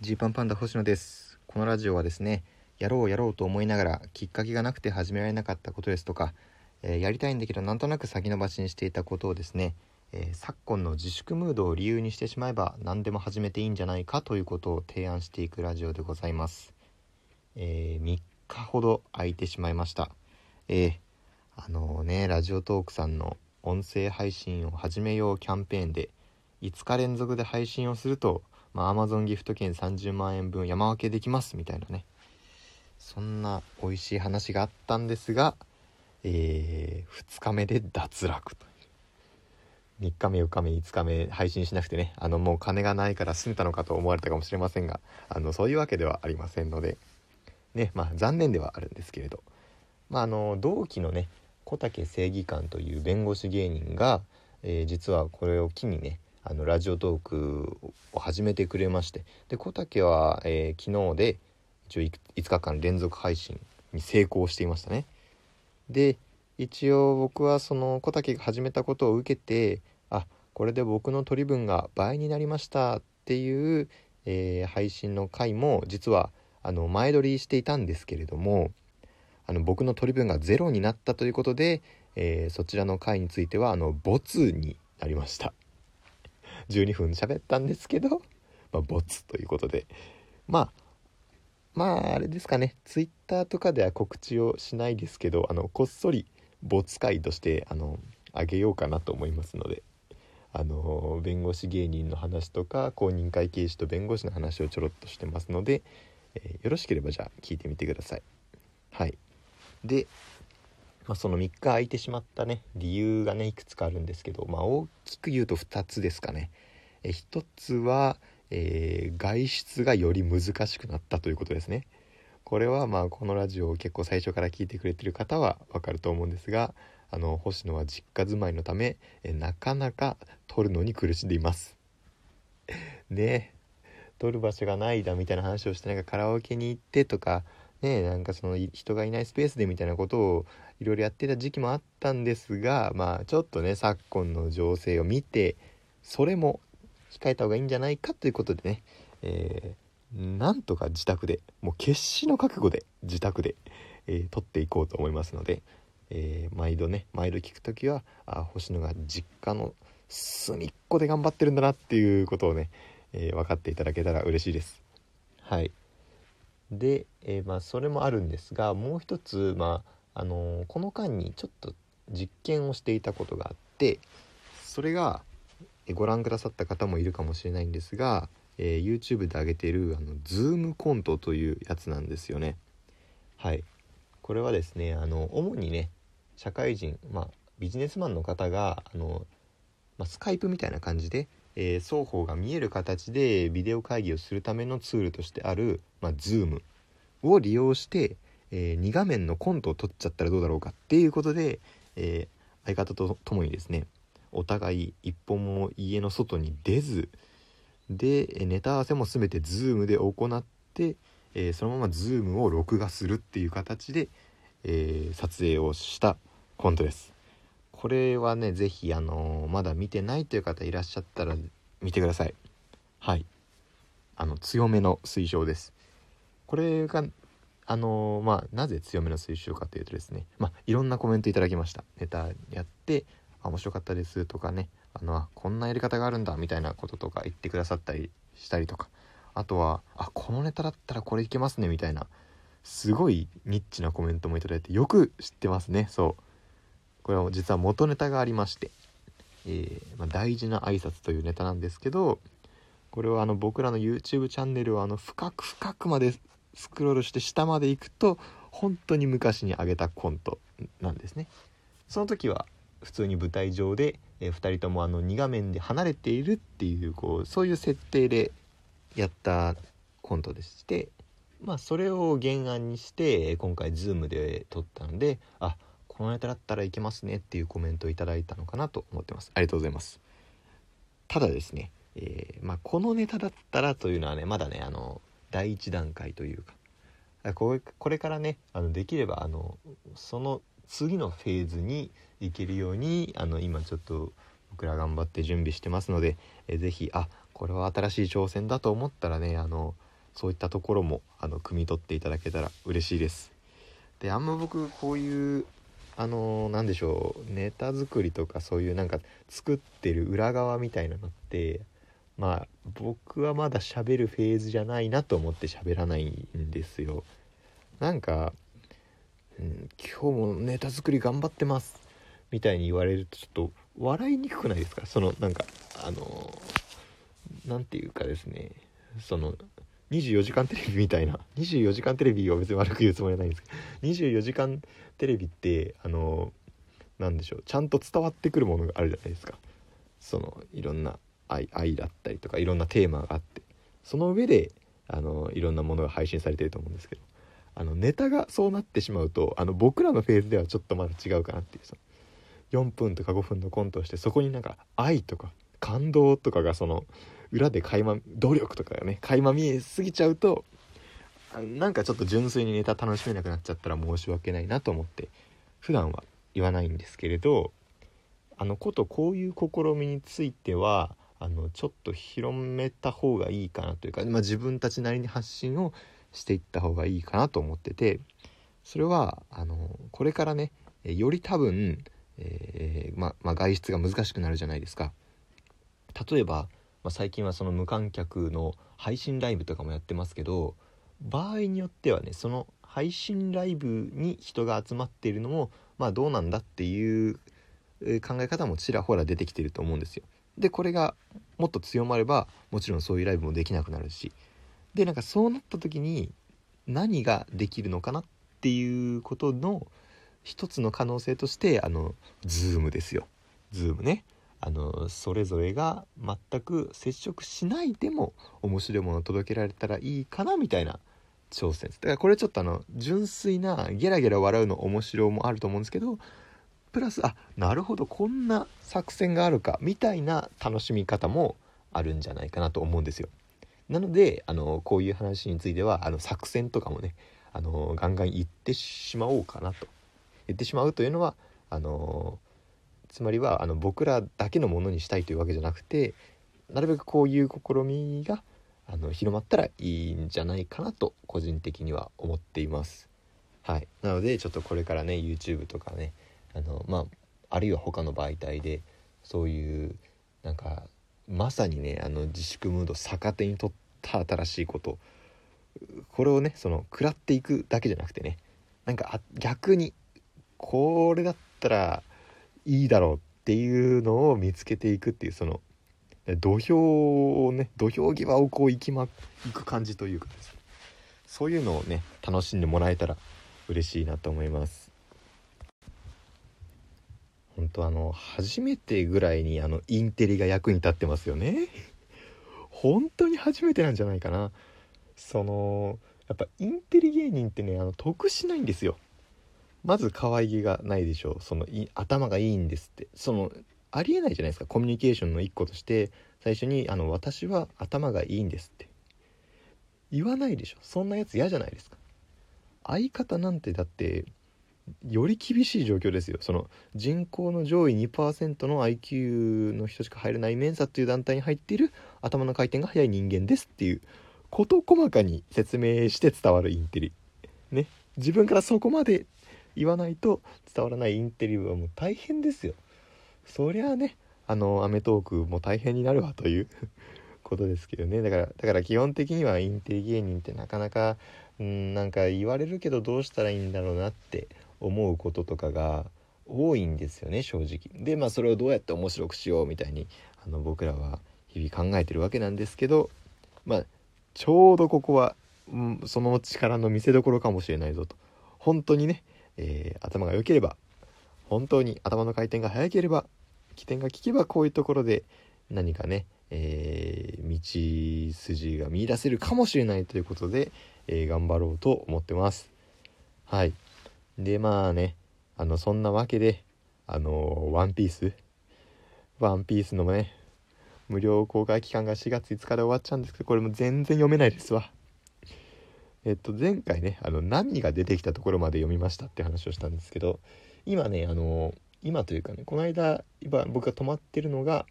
ジーパンパンダ星野です。このラジオはですねやろうやろうと思いながらきっかけがなくて始められなかったことですとか、えーやりたいんだけどなんとなく先延ばしにしていたことをですね、えー昨今の自粛ムードを理由にしてしまえば何でも始めていいんじゃないかということを提案していくラジオでございます、え3日ほど空いてしまいました。えーあのねラジオトークさんの音声配信を始めようキャンペーンで5日連続で配信をすると、まあ、Amazon ギフト券30万円分山分けできますみたいなね。そんな美味しい話があったんですが、えー2日目で脱落と3日目4日目5日目配信しなくてねあのもう金がないから済んだのかと思われたかもしれませんがあのそういうわけではありませんので。ねまあ残念ではあるんですけれど。まああの同期のね小竹正義感という弁護士芸人が、えー実はこれを機にねあのラジオトークを始めてくれまして。で小竹は、えー昨日で一応5日間連続配信に成功していましたね。で一応僕はその小竹が始めたことを受けてあこれで僕の取り分が倍になりましたっていう、えー配信の回も実はあの前撮りしていたんですけれどもあの僕の取り分がゼロになったということで、えーそちらの回についてはあのボツになりました。12分喋ったんですけど、まあ、ボツということで。まあまああれですかね。ツイッターとかでは告知をしないですけどあのこっそりボツ回としてあのあげようかなと思いますので。あの弁護士芸人の話とか公認会計士と弁護士の話をちょろっとしてますので、えーよろしければじゃあ聞いてみてください。はい。で、まあ、その3日空いてしまったね理由がねいくつかあるんですけど、まあ、大きく言うと2つですかね。え1つは、えー外出がより難しくなったということですね。これはまあこのラジオを結構最初から聞いてくれてる方はわかると思うんですがあの星野は実家住まいのためえなかなか撮るのに苦しんでいます。ね。撮る場所がないだみたいな話をしてなんかカラオケに行ってとかねなんかその人がいないスペースでみたいなことをいろいろやってた時期もあったんですがまあちょっとね昨今の情勢を見てそれも控えた方がいいんじゃないかということでね、えーなんとか自宅でもう決死の覚悟で自宅で、えー撮っていこうと思いますので、えー毎度ね毎度聞く時はあ星野が実家の隅っこで頑張ってるんだなっていうことをね、えー分かっていただけたら嬉しいです。はいで、えーまあ、それもあるんですがもう一つ、まああのーこの間にちょっと実験をしていたことがあってそれがえーご覧くださった方もいるかもしれないんですが、え YouTube で上げてるあのズームコントというやつなんですよね。はいこれはですねあの主にね社会人、まあ、ビジネスマンの方があの、まあ、スカイプみたいな感じで、えー双方が見える形でビデオ会議をするためのツールとしてある、まあ、Zoom を利用して、え2画面のコントを撮っちゃったらどうだろうかっていうことで、えー相方と共にですねお互い一本も家の外に出ずでネタ合わせも全て Zoom で行って、えーそのまま Zoom を録画するっていう形で、え撮影をしたコントです。これはね是非あのまだ見てないという方いらっしゃったら見てください。はい。あの強めの推奨です。これがあのまあなぜ強めの推奨かというとですねまあいろんなコメントいただきました。ネタやってあ面白かったですとかねあのこんなやり方があるんだみたいなこととか言ってくださったりしたりとか。あとはあこのネタだったらこれいけますねみたいなすごいニッチなコメントもいただいてよく知ってますねそう。これは実は元ネタがありまして、えーまあ、大事な挨拶というネタなんですけどこれはあの僕らの YouTube チャンネルをあの深く深くまでスクロールして下まで行くと本当に昔に上げたコントなんですね。その時は普通に舞台上で、え2人ともあの2画面で離れているっていうこうそういう設定でやったコントでしてまあそれを原案にして今回 Zoom で撮ったのであこのネタだったらいけますねっていうコメントをいただいたのかなと思ってます。ありがとうございます。ただですね、えーまあ、このネタだったらというのはねまだねあの第一段階というかこれこれからねあのできればあのその次のフェーズに行けるようにあの今ちょっと僕ら頑張って準備してますので、えーぜひあこれは新しい挑戦だと思ったらねあのそういったところもあの汲み取っていただけたら嬉しいです。であんま僕こういうあの何でしょう。ネタ作りとかそういうなんか作ってる裏側みたいなのってまあ僕はまだ喋るフェーズじゃないなと思って喋らないんですよ。なんか、うん、今日もネタ作り頑張ってます。みたいに言われるとちょっと笑いにくくないですか？そのなんかあの何て言うかですね。その24時間テレビみたいな。24時間テレビを別に悪く言うつもりはないんですけど。24時間テレビってあの何でしょう。ちゃんと伝わってくるものがあるじゃないですか。そのいろんな愛愛だったりとかいろんなテーマがあって。その上であのいろんなものが配信されてると思うんですけど。あのネタがそうなってしまうとあの僕らのフェーズではちょっとまだ違うかなっていう。その4分とか5分のコントをしてそこになんか愛とか感動とかがその裏で垣間努力とかがね垣間見えすぎちゃうとなんかちょっと純粋にネタ楽しめなくなっちゃったら申し訳ないなと思って普段は言わないんですけれどあのことこういう試みについてはあのちょっと広めた方がいいかなというか、まあ、自分たちなりに発信をしていった方がいいかなと思っててそれはあのこれからねより多分、えー、ままあ、外出が難しくなるじゃないですか。例えば、まあ、最近はその無観客の配信ライブとかもやってますけど場合によってはねその配信ライブに人が集まっているのもまあどうなんだっていう考え方もちらほら出てきてると思うんですよ。でこれがもっと強まればもちろんそういうライブもできなくなるし。でなんかそうなった時に何ができるのかなっていうことの一つの可能性としてあの Zoom ですよ。Zoom ね。あのそれぞれが全く接触しないでも面白いものを届けられたらいいかなみたいな挑戦です。だからこれちょっとあの純粋なゲラゲラ笑うの面白もあると思うんですけどプラスあなるほどこんな作戦があるかみたいな楽しみ方もあるんじゃないかなと思うんですよ。なのであのこういう話についてはあの作戦とかもねあのガンガン言ってしまおうかなと。言ってしまうというのはあのつまりはあの僕らだけのものにしたいというわけじゃなくてなるべくこういう試みがあの広まったらいいんじゃないかなと個人的には思っています。はい、なのでちょっとこれからね YouTube とかねあのまああるいは他の媒体でそういうなんかまさにねあの自粛ムード逆手に取った新しいことこれをねその食らっていくだけじゃなくてねなんか逆にこれだったらいいだろうっていうのを見つけていくっていうその土俵をね土俵際をこう行きま行く感じというかですね。そういうのをね楽しんでもらえたら嬉しいなと思います。本当あの初めてぐらいにあのインテリが役に立ってますよね。本当に初めてなんじゃないかな。そのやっぱインテリ芸人ってねあの得しないんですよ。まず可愛げがないでしょう。その頭がいいんですって。そのありえないじゃないですか。コミュニケーションの一個として最初にあの「私は頭がいいんです」って。言わないでしょ。そんなやつ嫌じゃないですか。相方なんてだってより厳しい状況ですよ。その人口の上位2%の IQ の人しか入れないメンサっていう団体に入っている頭の回転が速い人間ですっていう事細かに説明して伝わるインテリ。ね。自分からそこまで言わないと伝わらないインテリはもう大変ですよ。そりゃあねあの『アメトーーク』も大変になるわという ことですけどね。だからだから基本的にはインテリ芸人ってなかなかうんなんか言われるけどどうしたらいいんだろうなって思うこととかが多いんですよね正直。でまあそれをどうやって面白くしようみたいにあの僕らは日々考えてるわけなんですけどまあちょうどここは、うん、その力の見せどころかもしれないぞと。本当にねえー、頭が良ければ本当に頭の回転が速ければ起点が利けばこういうところで何かね、えー、道筋が見いだせるかもしれないということで、えー、頑張ろうと思ってます。はい。でまあねあのそんなわけであのワンピースワンピースのね無料公開期間が4月5日で終わっちゃうんですけどこれも全然読めないですわ。えっと、前回ねあの波が出てきたところまで読みましたって話をしたんですけど今ねあの今というかねこの間今僕が泊まってるのが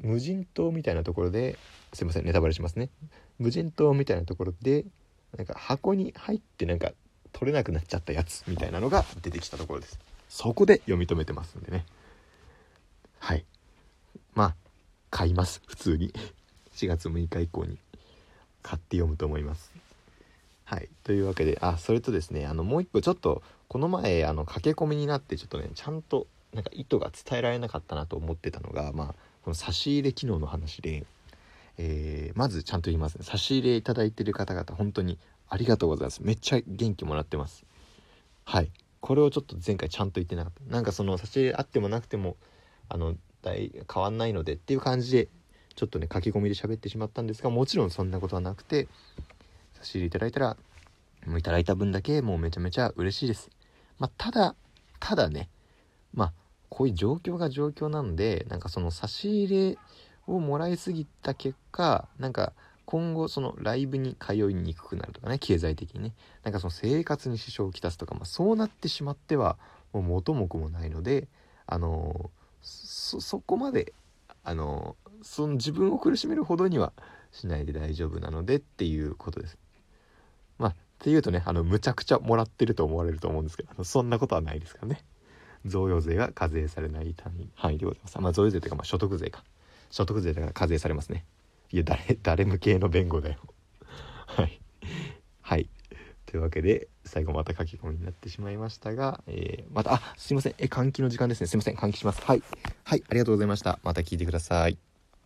無人島みたいなところですいませんネタバレしますね。無人島みたいなところでなんか箱に入ってなんか取れなくなっちゃったやつみたいなのが出てきたところです。そこで読み止めてますんでね。はい。まあ買います。普通に。4月6日以降に買って読むと思います。はい。というわけであそれとですねあのもう一個ちょっとこの前あの駆け込みになってちょっとねちゃんとなんか意図が伝えられなかったなと思ってたのがまあこの差し入れ機能の話で、えー、まずちゃんと言いますね。差し入れいただいてる方々本当にありがとうございます。めっちゃ元気もらってます。はい。これをちょっと前回ちゃんと言ってなかった。なんかその差し入れあってもなくてもあの大変わんないのでっていう感じでちょっとね書き込みで喋ってしまったんですがもちろんそんなことはなくて差し入れいただいたらもういただいた分だけもうめちゃめちゃ嬉しいですまあ、ただただねまあこういう状況が状況なのでなんかその差し入れをもらいすぎた結果なんか今後そのライブに通いにくくなるとかね経済的にねなんかその生活に支障をきたすとか、まあ、そうなってしまってはもう元も子もないのであのそそこまであのその自分を苦しめるほどにはしないで大丈夫なのでっていうことです。っていうとねあのむちゃくちゃもらってると思われると思うんですけどそんなことはないですからね。贈与税が課税されない単位範囲でございます。まあ贈与税というかまあ所得税か。所得税だから課税されますね。いや誰誰向けの弁護だよ。はい。はい。というわけで最後また書き込みになってしまいましたが、えー、またあすいません。え換気の時間ですね。すいません。換気します。はい。はい。ありがとうございました。また聞いてください。